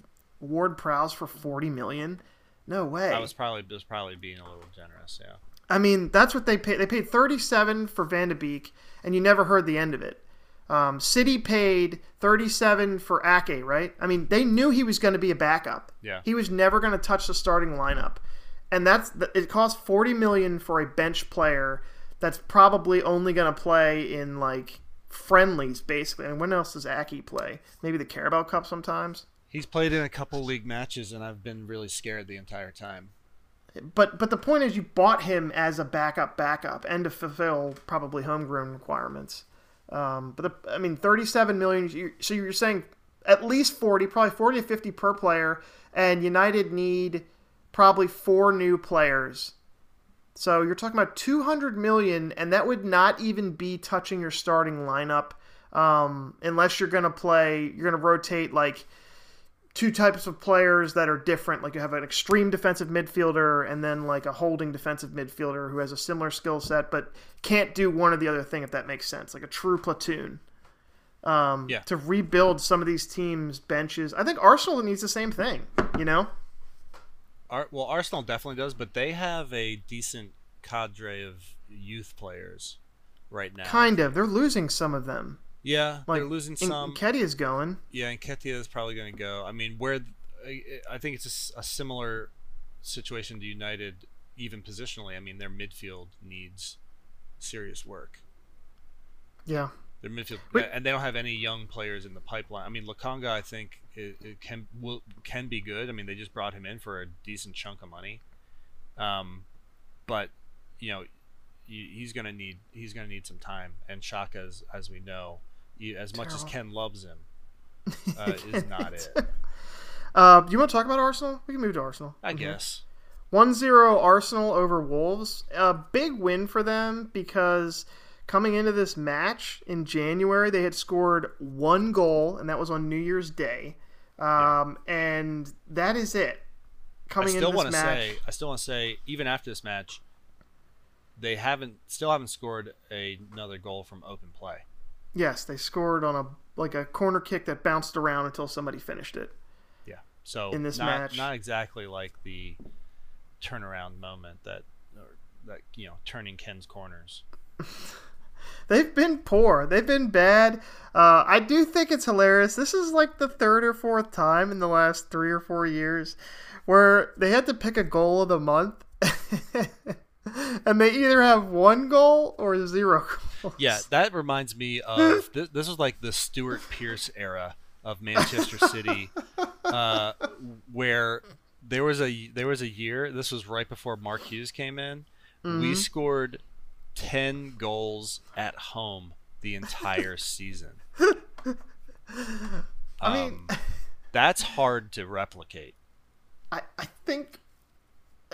Ward Prowse for 40 million? No way. I was probably was probably being a little generous. Yeah. I mean, that's what they paid. They paid 37 for Van de Beek, and you never heard the end of it. Um, City paid 37 for Ake, right? I mean, they knew he was going to be a backup. Yeah. He was never going to touch the starting lineup, and that's it. costs 40 million for a bench player that's probably only going to play in like friendlies, basically. And when else does Ake play? Maybe the Carabao Cup sometimes. He's played in a couple league matches, and I've been really scared the entire time. But but the point is, you bought him as a backup, backup, and to fulfill probably homegrown requirements. Um, but the, I mean, thirty-seven million. you- So you're saying at least forty, probably forty to fifty per player, and United need probably four new players. So you're talking about two hundred million, and that would not even be touching your starting lineup, um, unless you're going to play. You're going to rotate like two types of players that are different. Like you have an extreme defensive midfielder and then like a holding defensive midfielder who has a similar skill set but can't do one or the other thing if that makes sense. Like a true platoon. Um, Yeah. To rebuild some of these teams' benches, I think Arsenal needs the same thing. You know, Ar- well, Arsenal definitely does, but they have a decent cadre of youth players right now. kind of. They're losing some of them. Yeah, Like they're losing some. Nketiah's going. Yeah, and Nketiah is probably going to go. I mean, where I I think it's a similar situation to United, even positionally. I mean, their midfield needs serious work. Yeah. Their midfield, and they don't have any young players in the pipeline. I mean, Lokonga, I think, it, it can will can be good. I mean, they just brought him in for a decent chunk of money, um, but you know, he- he's gonna need he's gonna need some time. And Xhaka, as, as we know, he, as much as Ken loves him, uh, is not it. Uh, do you want to talk about Arsenal? We can move to Arsenal. I Mhm. guess. 1-0 Arsenal over Wolves. A big win for them because coming into this match in January, they had scored one goal, and that was on New Year's Day. Um, And that is it. I Coming still into want this to match, say, I still want to say, even after this match, they haven't, still haven't scored a, another goal from open play. yes, they scored on a like a corner kick that bounced around until somebody finished it. Yeah. So In this not, match. not exactly like the turnaround moment that, or that you know, turning Ken's corners. they've been poor. They've been bad. Uh, I do think it's hilarious. This is like the third or fourth time in the last three or four years where they had to pick a goal of the month. and they either have one goal or zero goals. Yeah, that reminds me of this, this was like the Stuart Pearce era of Manchester City, uh, where there was a there was a year. This was right before Mark Hughes came in. Mm-hmm. We scored ten goals at home the entire season. I mean, um, that's hard to replicate. I I think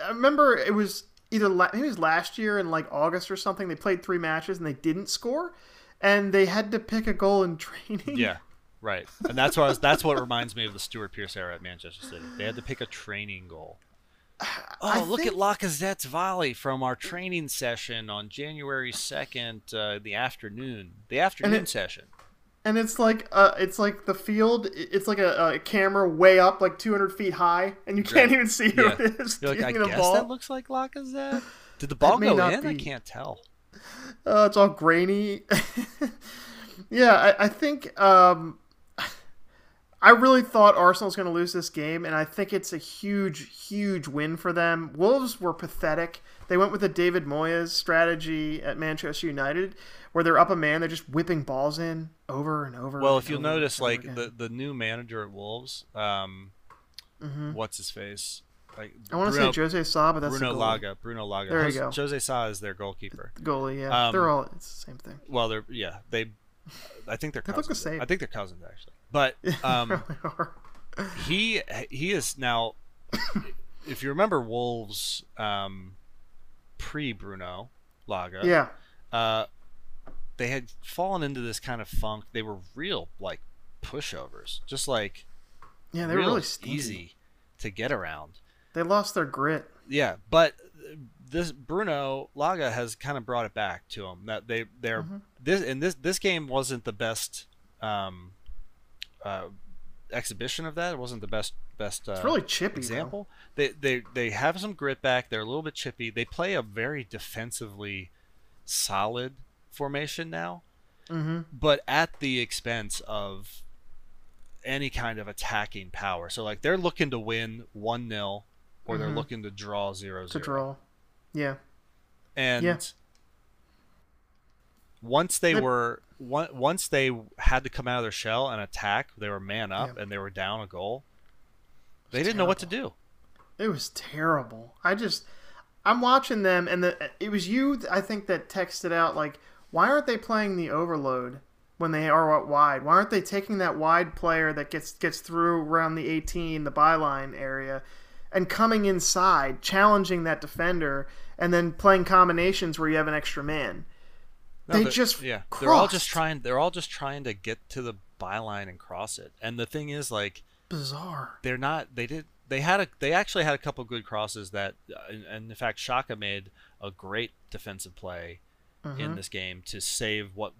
I remember it was either la- it was last year in like August or something. They played three matches and they didn't score, and they had to pick a goal in training. Yeah, right. And that's what was, that's what reminds me of the Stuart Pearce era at Manchester City. They had to pick a training goal. Oh, look think... at Lacazette's volley from our training session on January second, uh, the afternoon, the afternoon it, session and it's like uh, it's like the field. It's like a, a camera way up, like 200 feet high, and you can't even see who yeah. it is. You're like, I guess ball. that looks like Lacazette. Did the ball go in? Be. I can't tell. Uh, it's all grainy. yeah, I, I think um, I really thought Arsenal's going to lose this game, and I think it's a huge, huge win for them. Wolves were pathetic. They went with the David Moyes strategy at Manchester United, where they're up a man, they're just whipping balls in over and over. Well, if you'll notice, like the the new manager at Wolves, um, mm-hmm. what's his face? Like I want to say Jose Sa, but that's Bruno Lage. Bruno Lage. There you go. Jose Sa is their goalkeeper. The goalie, yeah. Um, they're all it's the same thing. Well, they're yeah they. I think they're they cousins. look the same. I think they're cousins actually, but um, he he is now. if you remember Wolves, um, pre Bruno Lage. Yeah. Uh, they had fallen into this kind of funk. They were real like pushovers, just like yeah, they were really easy to get around. They lost their grit. Yeah, but this Bruno Lage has kind of brought it back to them. That they they're mm-hmm. this and this this game wasn't the best um, uh, exhibition of that. It wasn't the best best. Uh, it's really chippy. Example. Though. They they they have some grit back. They're a little bit chippy. They play a very defensively solid formation now, mm-hmm. but at the expense of any kind of attacking power. So like they're looking to win one 0 or mm-hmm. they're looking to draw zero to draw. Yeah. And yeah. Once they were once they had to come out of their shell and attack, they were man up yeah. and they were down a goal. They didn't terrible. know what to do. It was terrible. I just I'm watching them and the it was you I think that texted out like why aren't they playing the overload when they are out wide? Why aren't they taking that wide player that gets gets through around the 18, the byline area, and coming inside, challenging that defender, and then playing combinations where you have an extra man? No, they just yeah, crossed. they're all just trying. They're all just trying to get to the byline and cross it. And the thing is, like, bizarre. They're not. They did. They had a. They actually had a couple good crosses that, and, and in fact, Xhaka made a great defensive play mm-hmm. in this game to save what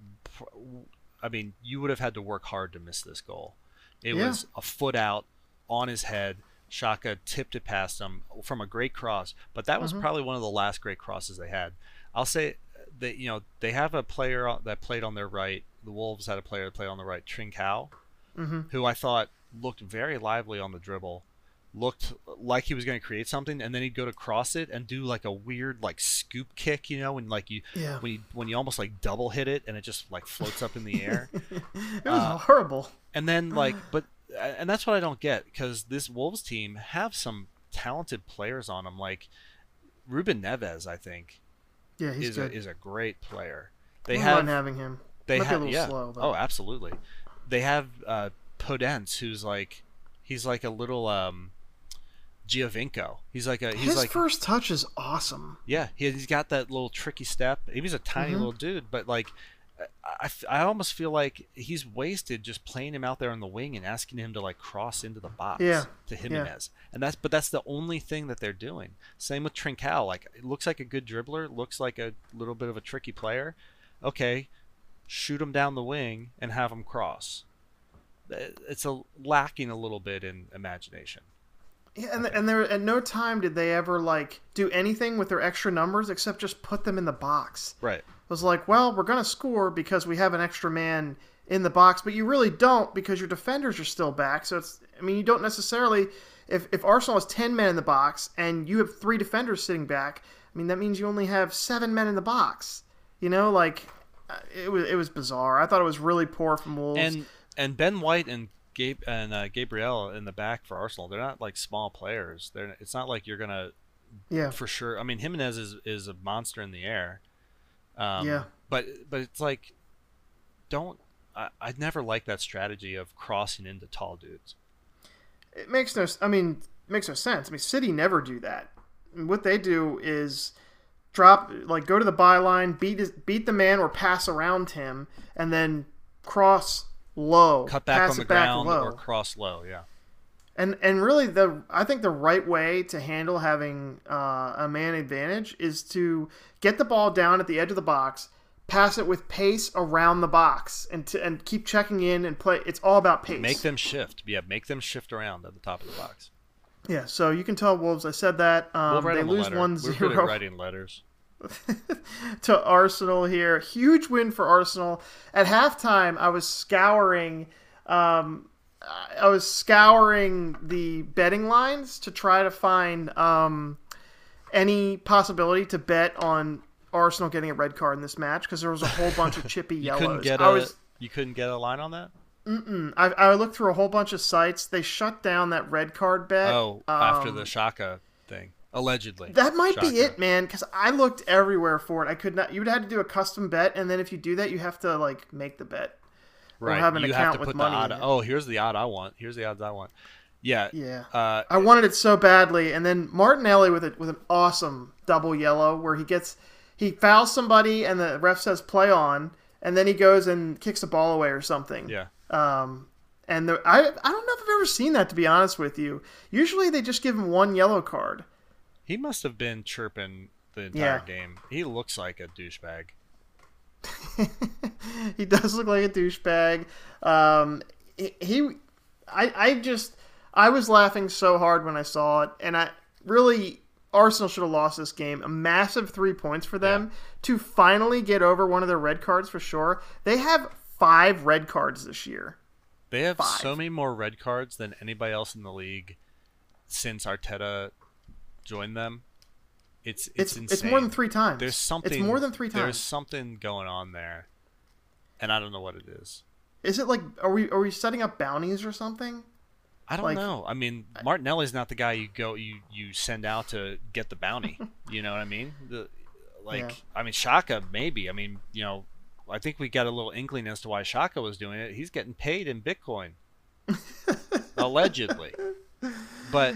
I mean, you would have had to work hard to miss this goal. It yeah. was a foot out on his head. Xhaka tipped it past him from a great cross, but that was mm-hmm. probably one of the last great crosses they had. I'll say that you know they have a player that played on their right. The Wolves had a player that played on the right, Trincao, mm-hmm. who I thought looked very lively on the dribble looked like he was going to create something and then he'd go to cross it and do like a weird like scoop kick you know when like you yeah. when you when you almost like double hit it and it just like floats up in the air it was uh, horrible and then like but and that's what i don't get because this wolves team have some talented players on them like ruben neves i think yeah he's is good. a, is a great player they have have having him they have yeah slow, though. oh absolutely they have uh podence who's like he's like a little um Giovinco. He's like a he's his like first touch is awesome. Yeah, he, has got that little tricky step. He's a tiny mm-hmm. little dude, but like I, I almost feel like he's wasted just playing him out there on the wing and asking him to like cross into the box yeah. to Jimenez. Yeah. And that's but that's the only thing that they're doing. Same with Trincao. Like it looks like a good dribbler, looks like a little bit of a tricky player. Okay, shoot him down the wing and have him cross. Uh, it's a lacking a little bit in imagination. Yeah, and and there at no time did they ever like do anything with their extra numbers except just put them in the box. Right. Was like, well, we're gonna score because we have an extra man in the box, but you really don't because your defenders are still back. So it's, I mean, you don't necessarily. If, if Arsenal has 10 men in the box and you have three defenders sitting back, I mean, that means you only have seven men in the box. You know, like, uh, it was, it was bizarre. I thought it was really poor from Wolves. And and Ben White and Gabe and uh, Gabriel in the back for Arsenal, they're not like small players. They're it's not like you're gonna yeah for sure. I mean, Jimenez is is a monster in the air. Um, Yeah. But but it's like, don't I, I'd never like that strategy of crossing into tall dudes. it makes no. I mean, it makes no sense. I mean, City never do that. What they do is drop, like, go to the byline, beat his, beat the man, or pass around him, and then cross low, Cut back on the back ground low. or cross low. Yeah. And and really the I think the right way to handle having uh, a man advantage is to get the ball down at the edge of the box, pass it with pace around the box, and to, and keep checking in and play. It's all about pace. Make them shift. Yeah, make them shift around at the top of the box. Yeah, so you can tell Wolves. I said that We'll um, they lose letter. one We're good at writing letters. to Arsenal here. Huge win for Arsenal. At halftime, I was scouring. Um, I was scouring the betting lines to try to find um, any possibility to bet on Arsenal getting a red card in this match because there was a whole bunch of chippy You yellows. couldn't get I a was you couldn't get a line on that. I, I looked through a whole bunch of sites. They shut down that red card bet. Oh, after Um, the Xhaka thing, allegedly. That might be it, man. Because I looked everywhere for it. I could not. You would have to do a custom bet, and then if you do that, you have to like make the bet. Right. have an you account have to with put money the odd. Oh, here's the odd I want. Here's the odds I want. Yeah. Yeah. Uh, I wanted it so badly, and then Martinelli with it with an awesome double yellow where he gets he fouls somebody, and the ref says play on, and then he goes and kicks the ball away or something. yeah. Um, and the, I I don't know if I've ever seen that to be honest with you. Usually they just give him one yellow card. He must have been chirping the entire Yeah. game. He looks like a douchebag. he does look like a douchebag. Um, he, he, I, I just, I was laughing so hard when I saw it, and I really, Arsenal should have lost this game. A massive three points for them to finally get over one of their red cards for sure. They have five red cards this year. They have Five. so many more red cards than anybody else in the league since Arteta joined them. It's it's, It's insane. it's more than three times. There's something. It's more than three times. There's something going on there, and I don't know what it is. Is it like are we are we setting up bounties or something? I don't Like- know. I mean, Martinelli's not the guy you go you you send out to get the bounty. you know what I mean? The, like, Yeah. I mean, Xhaka maybe. I mean, you know, I think we got a little inkling as to why Xhaka was doing it. He's getting paid in Bitcoin, allegedly. But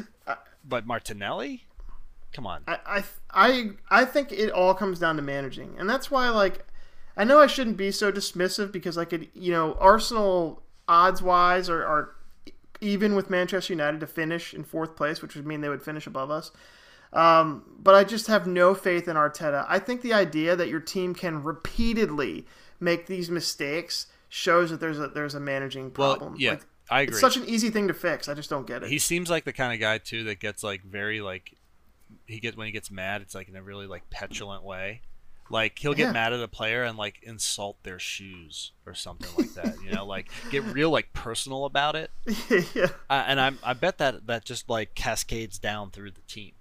but Martinelli, come on. I, I I I think it all comes down to managing, and that's why like I know I shouldn't be so dismissive because I could you know Arsenal odds wise are, are even with Manchester United to finish in fourth place, which would mean they would finish above us. Um, but I just have no faith in Arteta. I think the idea that your team can repeatedly make these mistakes shows that there's a there's a managing problem. Well, yeah, Like, I agree. it's such an easy thing to fix. I just don't get it. he seems like the kind of guy too that gets like very like he gets when he gets mad it's like in a really like petulant way like he'll get Yeah. mad at a player and like insult their shoes or something like that you know like get real like personal about it yeah. uh, and I'm i bet that that just like cascades down through the team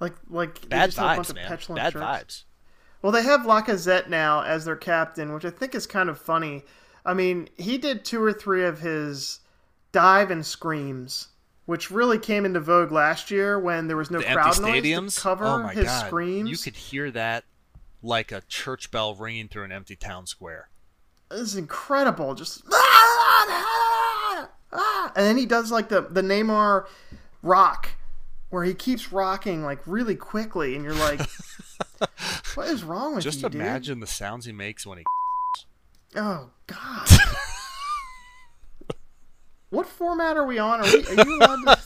Like like bad just a bunch vibes man petulant bad jerks. vibes Well, they have Lacazette now as their captain, which I think is kind of funny. I mean, he did two or three of his dive and screams, which really came into vogue last year when there was no the crowd empty noise stadiums to cover oh my his god screams. you could hear that like a church bell ringing through an empty town square This is incredible. Just "Ah, and then he does like the the Neymar rock, where he keeps rocking like really quickly, and you're like, "What is wrong with just you, dude?" imagine the sounds he makes when he Oh God. what format are we on? Are, we, are you allowed to?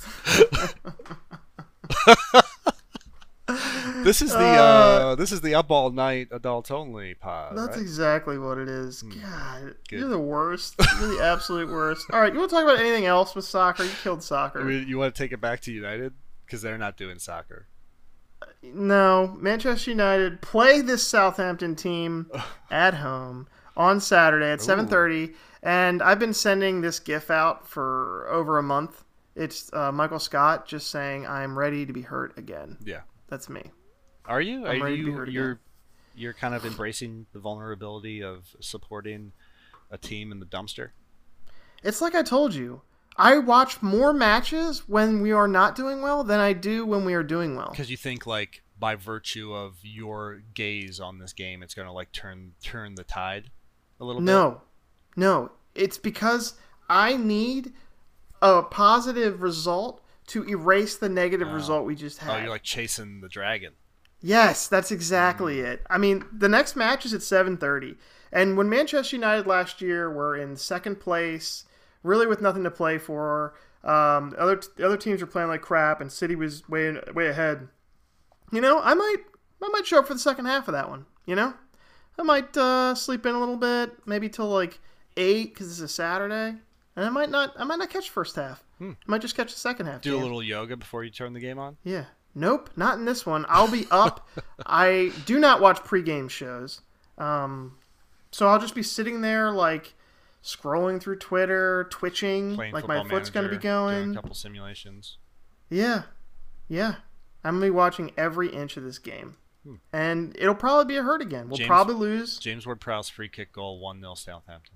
This is the uh, this is the up all night adult only pod. That's right? exactly what it is. God, Good. you're the worst. You're the absolute worst. All right, you want to talk about anything else with soccer? You killed soccer. I mean, you want to take it back to United because they're not doing soccer. No, Manchester United play this Southampton team at home on Saturday at 7:30, and I've been sending this GIF out for over a month. It's uh, Michael Scott just saying, "I'm ready to be hurt again." Yeah. That's me. Are you? I'm Are ready to be you? hurt You're again. you're kind of embracing the vulnerability of supporting a team in the dumpster. It's like I told you. I watch more matches when we are not doing well than I do when we are doing well. Because you think like by virtue of your gaze on this game, it's going to like turn turn the tide a little bit. No. It's because I need a positive result to erase the negative result we just had. Oh, you're like chasing the dragon. yes, that's exactly it. I mean, the next match is at 7:30, and when Manchester United last year were in second place, really with nothing to play for, um, the other the other teams were playing like crap, and City was way way ahead. You know, I might I might show up for the second half of that one. You know, I might uh, sleep in a little bit, maybe till like eight because it's a Saturday, and I might not I might not catch first half. I might just catch the second half. Hmm. Do a little yoga before you turn the game on. Yeah. Nope, not in this one. I'll be up. I do not watch pregame shows. Um, so I'll just be sitting there like scrolling through Twitter, twitching, Playing like my foot's going to be going. a couple simulations. Yeah. Yeah. I'm going to be watching every inch of this game. Hmm. And it'll probably be a hurt again. We'll James- probably lose. James Ward-Prowse free kick goal, one 0 Southampton.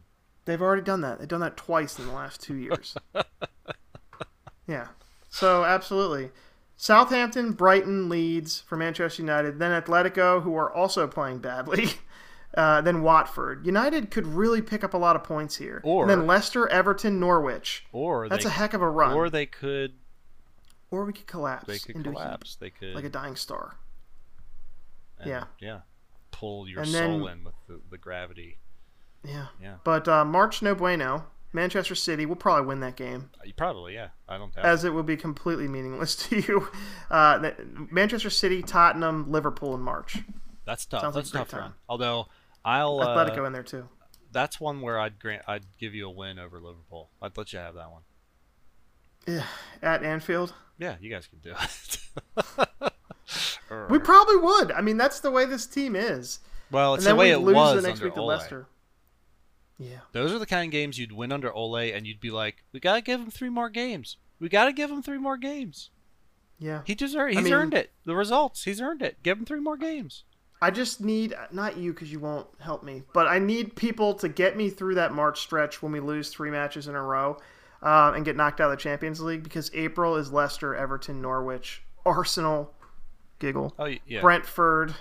They've already done that. They've done that twice in the last two years. yeah. So absolutely. Southampton, Brighton, Leeds for Manchester United, then Atletico, who are also playing badly, uh, then Watford. United could really pick up a lot of points here. Or- and then Leicester, Everton, Norwich. Or That's they, a heck of a run. Or they could Or we could collapse. they could into a heap, collapse. They could like a dying star. and, yeah. yeah pull your And soul then- in with the, the gravity. Yeah. Yeah. But uh, March no bueno. Manchester City will probably win that game. Probably yeah. I don't doubt. as it would be completely meaningless to you. Uh, Manchester City, Tottenham, Liverpool in March. That's tough. sounds That's a a tough run. Although I'll uh, Atletico in there too. that's one where I'd grant I'd give you a win over Liverpool. I'd let you have that one. Yeah, at Anfield. Yeah, you guys can do it. We probably would. I mean, that's the way this team is. well, And it's then the way we it lose was the next under week to Ole. Leicester. Yeah. Those are the kind of games you'd win under Ole, and you'd be like, "We gotta give him three more games. We gotta give him three more games. Yeah. He deserves. He's mean- earned it. The results. He's earned it. Give him three more games." I just need not you because you won't help me, but I need people to get me through that March stretch when we lose three matches in a row uh, and get knocked out of the Champions League because April is Leicester, Everton, Norwich, Arsenal, giggle, Oh yeah. Brentford,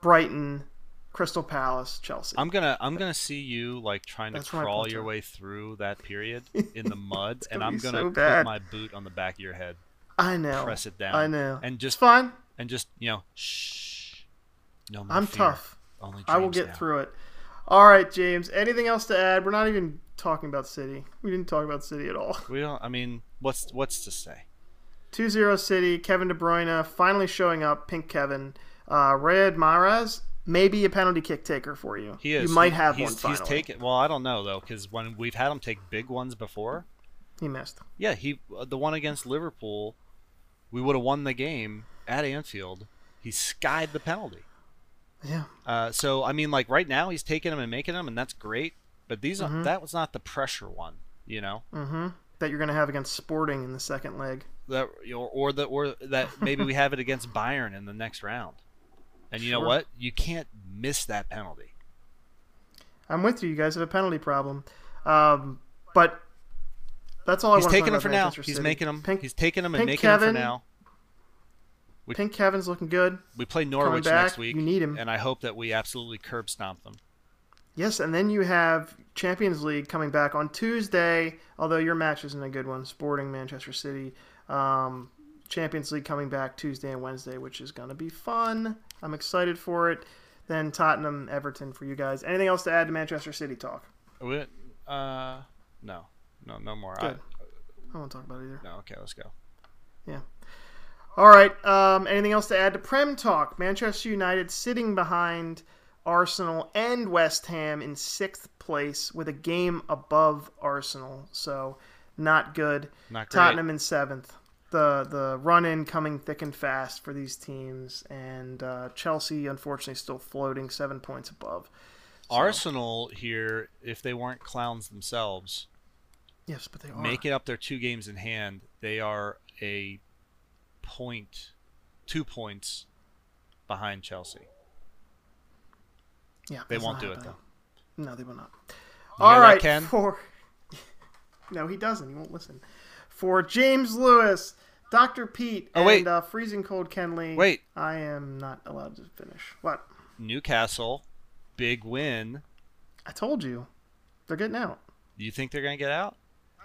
Brighton, Crystal Palace, Chelsea. I'm gonna I'm gonna see you like trying to That's my crawl your way through that period in the mud, and I'm gonna so put bad. my boot on the back of your head, I know. press it down, I know. and It's just fine. and just you know, shh. No more I'm fear. tough. Only I will get now. through it. All right, James. Anything else to add? We're not even talking about City. We didn't talk about City at all. We don't. I mean, what's what's to say? 2-0 City. Kevin De Bruyne finally showing up. Pink Kevin. Uh, Riyad Mahrez maybe a penalty kick taker for you. He is. You might have he's, one finally. He's taken. Well, I don't know though, because when we've had him take big ones before, He missed. yeah, he uh, the one against Liverpool, we would have won the game at Anfield. He skied the penalty. Yeah. Uh, so I mean, like right now, he's taking them and making them, and that's great. But these Mm-hmm. are, that was not the pressure one, you know. Mm-hmm. That you're going to have against Sporting in the second leg. That or, or the or that maybe we have it against Bayern in the next round. And you know what? You can't miss that penalty. I'm with you. You guys have a penalty problem. Um, but that's all I He's want to taking talk them for now. He's making them. Pink, he's taking them and making them for now. We, Pink Kevin's looking good. We play Norwich back, next week, you need him. and I hope that we absolutely curb stomp them. Yes, and then you have Champions League coming back on Tuesday. Although your match isn't a good one, Sporting Manchester City. Um, Champions League coming back Tuesday and Wednesday, which is going to be fun. I'm excited for it. Then Tottenham, Everton for you guys. Anything else to add to Manchester City talk? We, uh, no, no, no more. I, Good. I don't talk about it either. no, okay, let's go. Yeah. All right. Um, anything else to add to Prem talk? Manchester United sitting behind Arsenal and West Ham in sixth place with a game above Arsenal. So not good. Not great. Tottenham in seventh. The the run in coming thick and fast for these teams, and uh, Chelsea unfortunately still floating seven points above. So, Arsenal here, if they weren't clowns themselves, yes, but they are making up their two games in hand, they are a point, two points behind Chelsea. Yeah, They won't do it, though. No, they will not. You All that, Ken? for no, he doesn't. He won't listen. For James Lewis, Doctor Pete, Oh, and uh, freezing cold Ken Lee. Wait. I am not allowed to finish. What? Newcastle, big win. I told you, they're getting out. You think they're going to get out?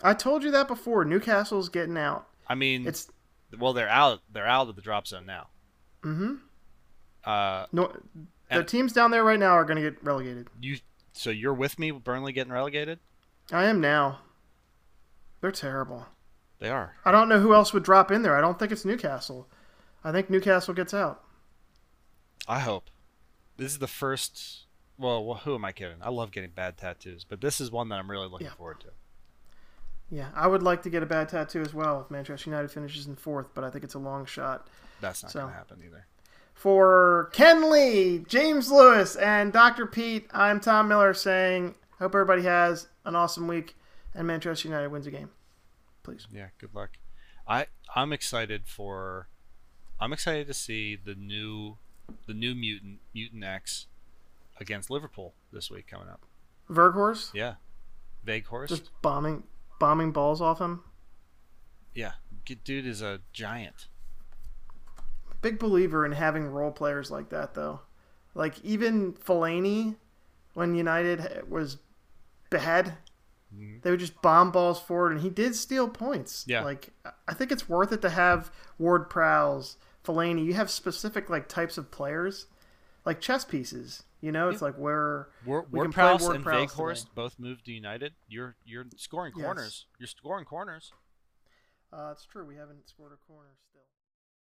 I told you that before. Newcastle's getting out. I mean, It's well, they're out. They're out of the drop zone now. mm-hmm. Uh, No, the teams down there right now are going to get relegated. you. So you're with me? Burnley getting relegated? I am now. They're terrible. They are. I don't know who else would drop in there. I don't think it's Newcastle. I think Newcastle gets out. I hope. This is the first. Well, who am I kidding? I love getting bad tattoos, but this is one that I'm really looking Yeah. forward to. Yeah, I would like to get a bad tattoo as well if Manchester United finishes in fourth, but I think it's a long shot. That's not So- going to happen either. For Ken Lee, James Lewis, and Dr. Pete, I'm Tom Miller saying, hope everybody has an awesome week and Manchester United wins a game. Please. Yeah, good luck. I I'm excited for. I'm excited to see the new, the new mutant mutant X, against Liverpool this week coming up. Weghorst, Yeah, Vague Horse. just bombing bombing balls off him. yeah, dude is a giant. Big believer in having role players like that, though. Like, even Fellaini, when United was bad, Mhm. they would just bomb balls forward, and he did steal points. Yeah. Like, I think it's worth it to have Ward Prowse, Fellaini. You have specific, like, types of players, like chess pieces. You know, it's like where War, We Ward Prowse Ward and Prowse Weghorst today. both moved to United. You're you're scoring Yes. corners. You're scoring corners. uh, it's true. We haven't scored a corner still.